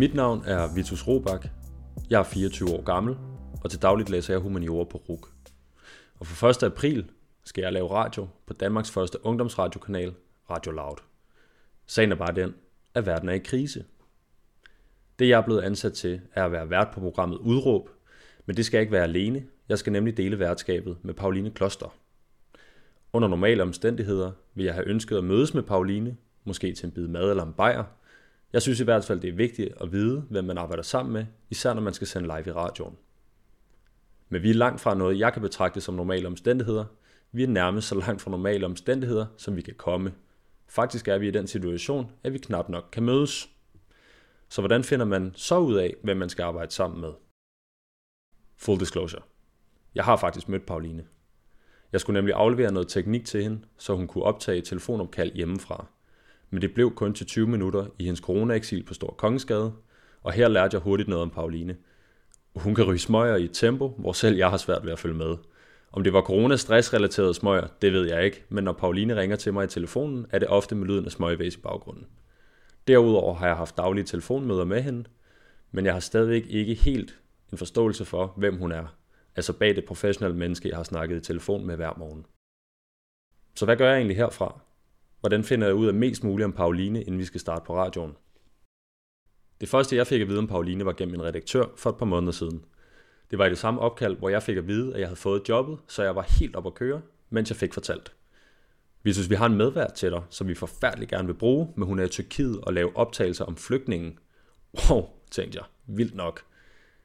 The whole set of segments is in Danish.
Mit navn er Vitus Robak. Jeg er 24 år gammel, og til dagligt læser jeg humaniora på RUK. Og for 1. april skal jeg lave radio på Danmarks første ungdomsradiokanal, Radio Loud. Sagen er bare den, at verden er i krise. Det jeg er blevet ansat til, er at være vært på programmet Udråb, men det skal ikke være alene. Jeg skal nemlig dele værtskabet med Pauline Kloster. Under normale omstændigheder vil jeg have ønsket at mødes med Pauline, måske til en bid mad eller en bajer. Jeg synes i hvert fald, det er vigtigt at vide, hvem man arbejder sammen med, især når man skal sende live i radioen. Men vi er langt fra noget, jeg kan betragte som normale omstændigheder. Vi er nærmest så langt fra normale omstændigheder, som vi kan komme. Faktisk er vi i den situation, at vi knap nok kan mødes. Så hvordan finder man så ud af, hvem man skal arbejde sammen med? Full disclosure. Jeg har faktisk mødt Pauline. Jeg skulle nemlig aflevere noget teknik til hende, så hun kunne optage telefonopkald hjemmefra. Men det blev kun til 20 minutter i hendes coronaeksil på Stor Kongensgade, og her lærte jeg hurtigt noget om Pauline. Hun kan ryge smøger i et tempo, hvor selv jeg har svært ved at følge med. Om det var coronastressrelaterede smøger, det ved jeg ikke, men når Pauline ringer til mig i telefonen, er det ofte med lyden af smøgvæs i baggrunden. Derudover har jeg haft daglige telefonmøder med hende, men jeg har stadigvæk ikke helt en forståelse for, hvem hun er, altså bag det professionelle menneske, jeg har snakket i telefon med hver morgen. Så hvad gør jeg egentlig herfra? Hvordan finder jeg ud af mest muligt om Pauline, inden vi skal starte på radioen? Det første, jeg fik at vide om Pauline, var gennem en redaktør for et par måneder siden. Det var i det samme opkald, hvor jeg fik at vide, at jeg havde fået jobbet, så jeg var helt op at køre, mens jeg fik fortalt. Vi synes, vi har en medvært til dig, som vi forfærdeligt gerne vil bruge, men hun er i Tyrkiet og lave optagelser om flygtningen. Wow, tænkte jeg. Vildt nok.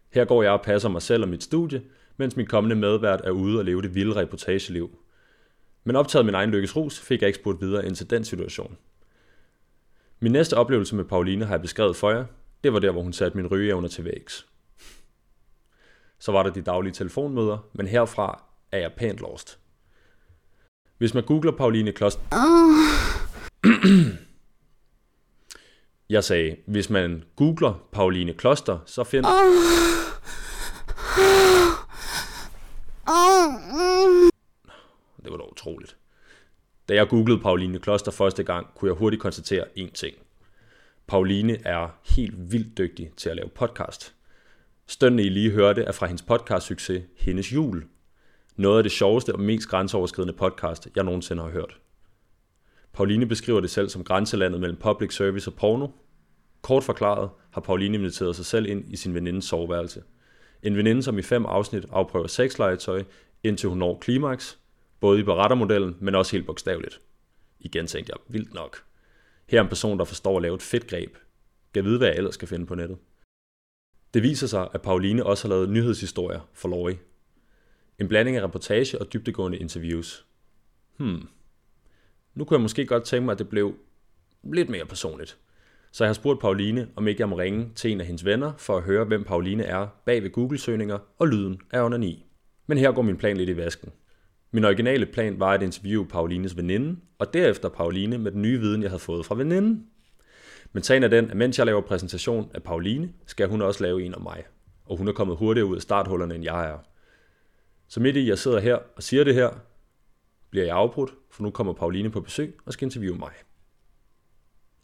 Her går jeg og passer mig selv og mit studie, mens min kommende medvært er ude og leve det vilde reportageliv. Men optaget min egen lykkes rus, fik jeg ikke spurgt videre ind til den situation. Min næste oplevelse med Pauline har jeg beskrevet for jer. Det var der, hvor hun satte min rygeevner til vægs. Så var der de daglige telefonmøder, men herfra er jeg pænt lost. Hvis man googler Pauline Kloster... Jeg sagde, hvis man googler Pauline Kloster, så finder... Det var da utroligt. Da jeg googlede Pauline Kloster første gang, kunne jeg hurtigt konstatere én ting. Pauline er helt vildt dygtig til at lave podcast. Stønnen I lige hørte er fra hendes podcast-succes Hendes Jul. Noget af det sjoveste og mest grænseoverskridende podcast, jeg nogensinde har hørt. Pauline beskriver det selv som grænselandet mellem public service og porno. Kort forklaret har Pauline inviteret sig selv ind i sin venindes soveværelse. En veninde, som i fem afsnit afprøver sexlegetøj, indtil hun når klimaks, både i berettermodellen, men også helt bogstaveligt. Igen tænkte jeg, vildt nok. Her er en person, der forstår at lave et fedt greb. Kan vide, hvad jeg ellers skal finde på nettet. Det viser sig, at Pauline også har lavet nyhedshistorier for Lori. En blanding af reportage og dybdegående interviews. Hmm. Nu kunne jeg måske godt tænke mig, at det blev lidt mere personligt. Så jeg har spurgt Pauline, om ikke jeg må ringe til en af hendes venner, for at høre, hvem Pauline er bag ved Google-søgninger og lyden af onani. Men her går min plan lidt i vasken. Min originale plan var at interviewe Paulines veninde, og derefter Pauline med den nye viden, jeg havde fået fra veninden. Men sagen er den, at mens jeg laver præsentation af Pauline, skal hun også lave en om mig. Og hun er kommet hurtigere ud af starthullerne, end jeg er. Så midt i, jeg sidder her og siger det her, bliver jeg afbrudt, for nu kommer Pauline på besøg og skal interviewe mig.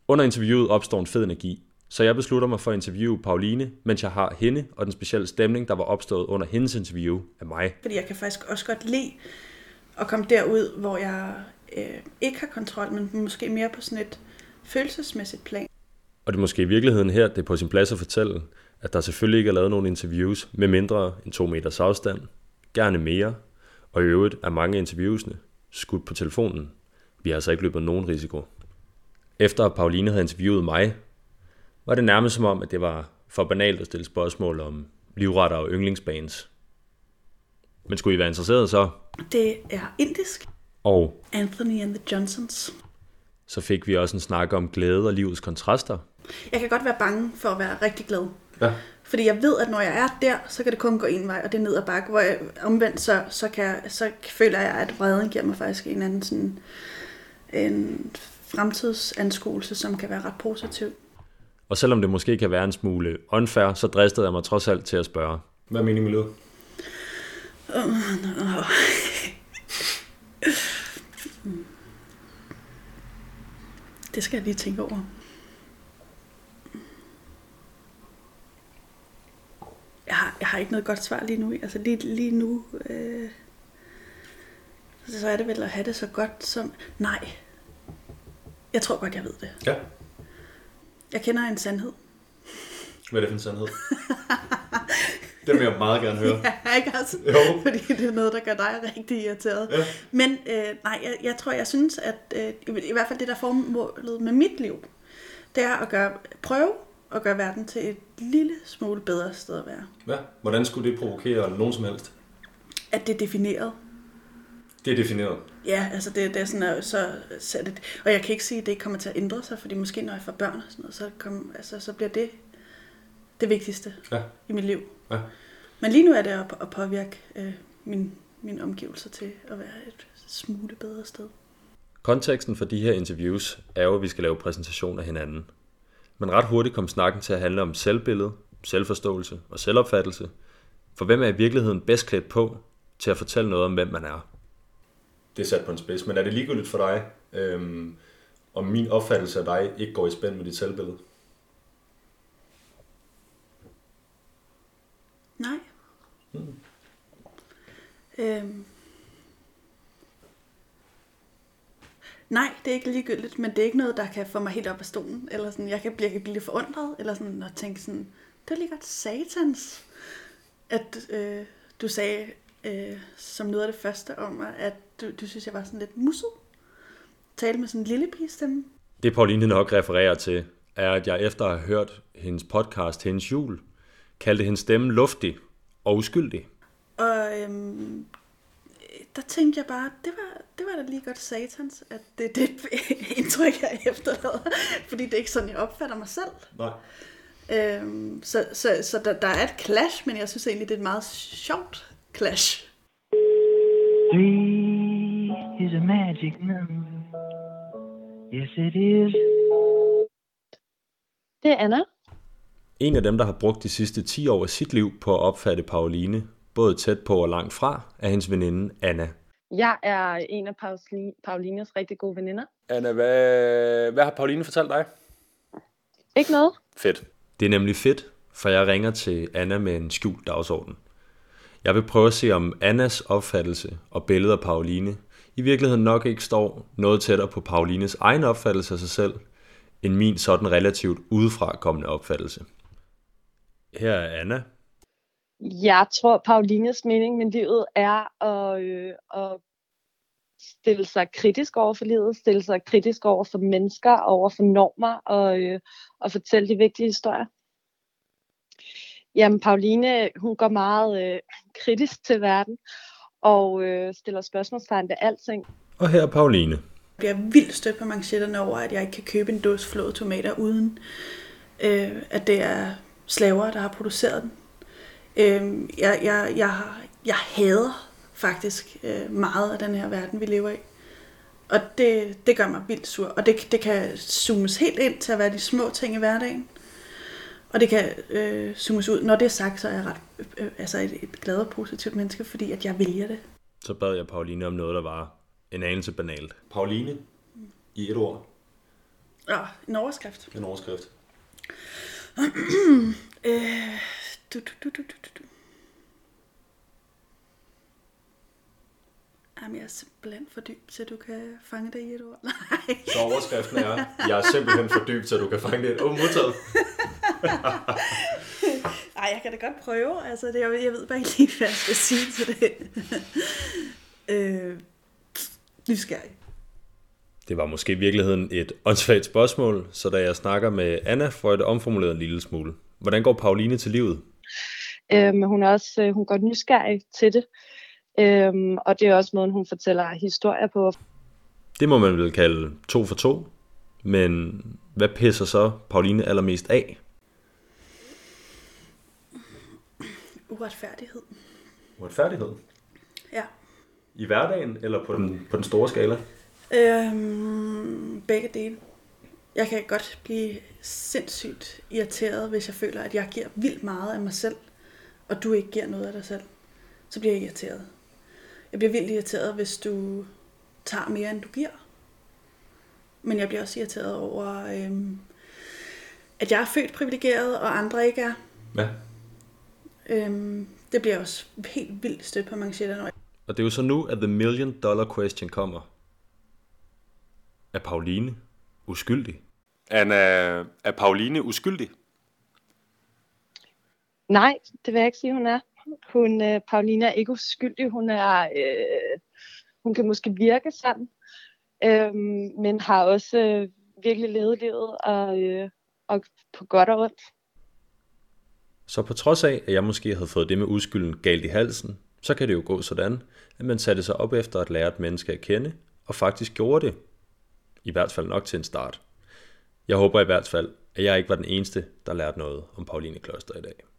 Under interviewet opstår en fed energi, så jeg beslutter mig for at interviewe Pauline, mens jeg har hende og den specielle stemning, der var opstået under hendes interview af mig. Fordi jeg kan faktisk også godt lide at komme derud, hvor jeg øh, ikke har kontrol, men måske mere på sådan et følelsesmæssigt plan. Og det er måske i virkeligheden her, det er på sin plads at fortælle, at der selvfølgelig ikke er lavet nogen interviews med mindre end to meters afstand, gerne mere, og i øvrigt er mange interviewsene skudt på telefonen. Vi har altså ikke løbet nogen risiko. Efter at Pauline havde interviewet mig, var det nærmest som om, at det var for banalt at stille spørgsmål om livretter og yndlingsbands. Men skulle I være interesseret så? Det er indisk. Og Anthony and the Johnsons. så fik vi også en snak om glæde og livets kontraster. Jeg kan godt være bange for at være rigtig glad. Ja. Fordi jeg ved, at når jeg er der, så kan det kun gå en vej, og det er ned ad bakke. Hvor jeg, omvendt, så, så, kan jeg, så føler jeg, at vreden giver mig faktisk en anden sådan, en fremtidsanskuelse, som kan være ret positiv. Og selvom det måske kan være en smule unfair, så dristede jeg mig trods alt til at spørge. Hvad mener I med lyd? Det skal jeg lige tænke over. Jeg har, jeg har ikke noget godt svar lige nu. Altså lige, lige nu, øh, så er det vel at have det så godt som... Nej. Jeg tror godt, jeg ved det. Ja. Jeg kender en sandhed. Hvad er det for en sandhed? det vil jeg meget gerne høre. Ja, ikke altså? Jo. Fordi det er noget, der gør dig rigtig irriteret. Ja. Men øh, nej, jeg, jeg tror, jeg synes, at øh, i, hvert fald det, der er formålet med mit liv, det er at gøre, prøve at gøre verden til et lille smule bedre sted at være. Ja. Hvordan skulle det provokere nogen som helst? At det er defineret. Det er defineret. Ja, altså det, det er sådan, at så, så er det, og jeg kan ikke sige, at det ikke kommer til at ændre sig, fordi måske når jeg får børn og sådan noget, så, kom, altså, så bliver det det vigtigste Ja. i mit liv. Ja. Men lige nu er det at, at påvirke øh, min, mine omgivelser til at være et smule bedre sted. Konteksten for de her interviews er jo, at vi skal lave præsentation af hinanden. Men ret hurtigt kom snakken til at handle om selvbillede, selvforståelse og selvopfattelse. For hvem er i virkeligheden bedst klædt på til at fortælle noget om, hvem man er? Det er sat på en spids, men er det ligegyldigt for dig, øhm, om min opfattelse af dig ikke går i spænd med dit selvbillede? Nej. Mm. Øhm. Nej, det er ikke ligegyldigt, men det er ikke noget, der kan få mig helt op af stolen. Eller sådan, jeg kan blive, jeg kan blive lidt forundret, eller sådan, og tænke sådan, det er lige godt satans, at øh, du sagde øh, som noget af det første om mig, at du, du synes, jeg var sådan lidt musset. Tale med sådan en lille pigestemme. Det Pauline nok refererer til, er, at jeg efter at have hørt hendes podcast, hendes jul, kaldte hendes stemme luftig og uskyldig. Og øhm, der tænkte jeg bare, det var, det var da lige godt satans, at det er det indtryk, jeg efterlader. Fordi det er ikke sådan, jeg opfatter mig selv. Nej. Øhm, så så, så der, der er et clash, men jeg synes egentlig, det er et meget sjovt clash. Three is a magic number. Yes, it is. Det er Anna. En af dem, der har brugt de sidste 10 år af sit liv på at opfatte Pauline, både tæt på og langt fra, er hendes veninde Anna. Jeg er en af Pauli- Paulines rigtig gode veninder. Anna, hvad, hvad har Pauline fortalt dig? Ikke noget? Fedt. Det er nemlig fedt, for jeg ringer til Anna med en skjult dagsorden. Jeg vil prøve at se, om Annas opfattelse og billede af Pauline i virkeligheden nok ikke står noget tættere på Paulines egen opfattelse af sig selv, end min sådan relativt udefra kommende opfattelse. Her er Anna. Jeg tror, Paulines mening med livet er at, øh, at stille sig kritisk over for livet, stille sig kritisk over for mennesker, over for normer og, øh, og fortælle de vigtige historier. Jamen, Pauline, hun går meget øh, kritisk til verden og øh, stiller spørgsmålstegn ved alting. Og her er Pauline. Jeg bliver vildt stødt på manchetterne over, at jeg ikke kan købe en dåse flåede tomater, uden øh, at det er slaver, der har produceret den. Øh, jeg, jeg, jeg, har- jeg hader faktisk øh, meget af den her verden, vi lever i. Og det, det gør mig vildt sur. Og det, det kan zoomes helt ind til at være de små ting i hverdagen. Og det kan øh, zoomes ud. Når det er sagt, så er jeg ret, øh, altså et, et glad og positivt menneske, fordi at jeg vælger det. Så bad jeg Pauline om noget, der var en anelse banalt. Pauline, i et ord, Ja, en overskrift. en overskrift. Øh, du, du, du, du, du, du, du. Jamen, jeg er simpelthen for dyb, så du kan fange det i et ord. Nej. Så overskriften er, jeg er simpelthen for dyb, så du kan fange det. Åh, oh, modtaget. Ej, jeg kan da godt prøve. Altså, det, jeg, jeg ved bare ikke lige, hvad jeg skal sige til det. øh, nysgerrig. Det var måske i virkeligheden et åndssvagt spørgsmål, så da jeg snakker med Anna, får jeg det omformuleret en lille smule. Hvordan går Pauline til livet? Øhm, hun er også øh, hun går nysgerrig til det. Øhm, og det er også måden, hun fortæller historier på. Det må man vel kalde to for to. Men hvad pisser så Pauline allermest af? Uretfærdighed. Uretfærdighed. Ja. I hverdagen eller på den, på den store skala? Øhm, begge dele. Jeg kan godt blive sindssygt irriteret, hvis jeg føler, at jeg giver vildt meget af mig selv, og du ikke giver noget af dig selv. Så bliver jeg irriteret. Jeg bliver vildt irriteret, hvis du tager mere, end du giver. Men jeg bliver også irriteret over, øhm, at jeg er født privilegeret, og andre ikke er. Ja. Øhm, det bliver også helt vildt stødt på manchetter, når Og det er jo så nu, at the million dollar question kommer. Er Pauline uskyldig? Anna, er Pauline uskyldig? Nej, det vil jeg ikke sige, hun er. Hun, øh, Paulina er ikke uskyldig. Hun er, øh, hun kan måske virke sådan, øh, men har også øh, virkelig levet livet og, øh, og på godt og ondt. Så på trods af, at jeg måske havde fået det med uskylden galt i halsen, så kan det jo gå sådan, at man satte sig op efter at lære et menneske at kende, og faktisk gjorde det. I hvert fald nok til en start. Jeg håber i hvert fald, at jeg ikke var den eneste, der lærte noget om Pauline Kloster i dag.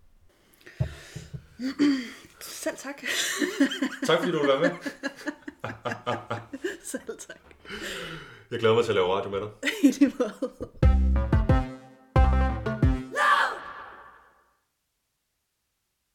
Selv tak. Tak fordi du være med. Selv tak. Jeg glæder mig til at lave radio med dig. I lige måde.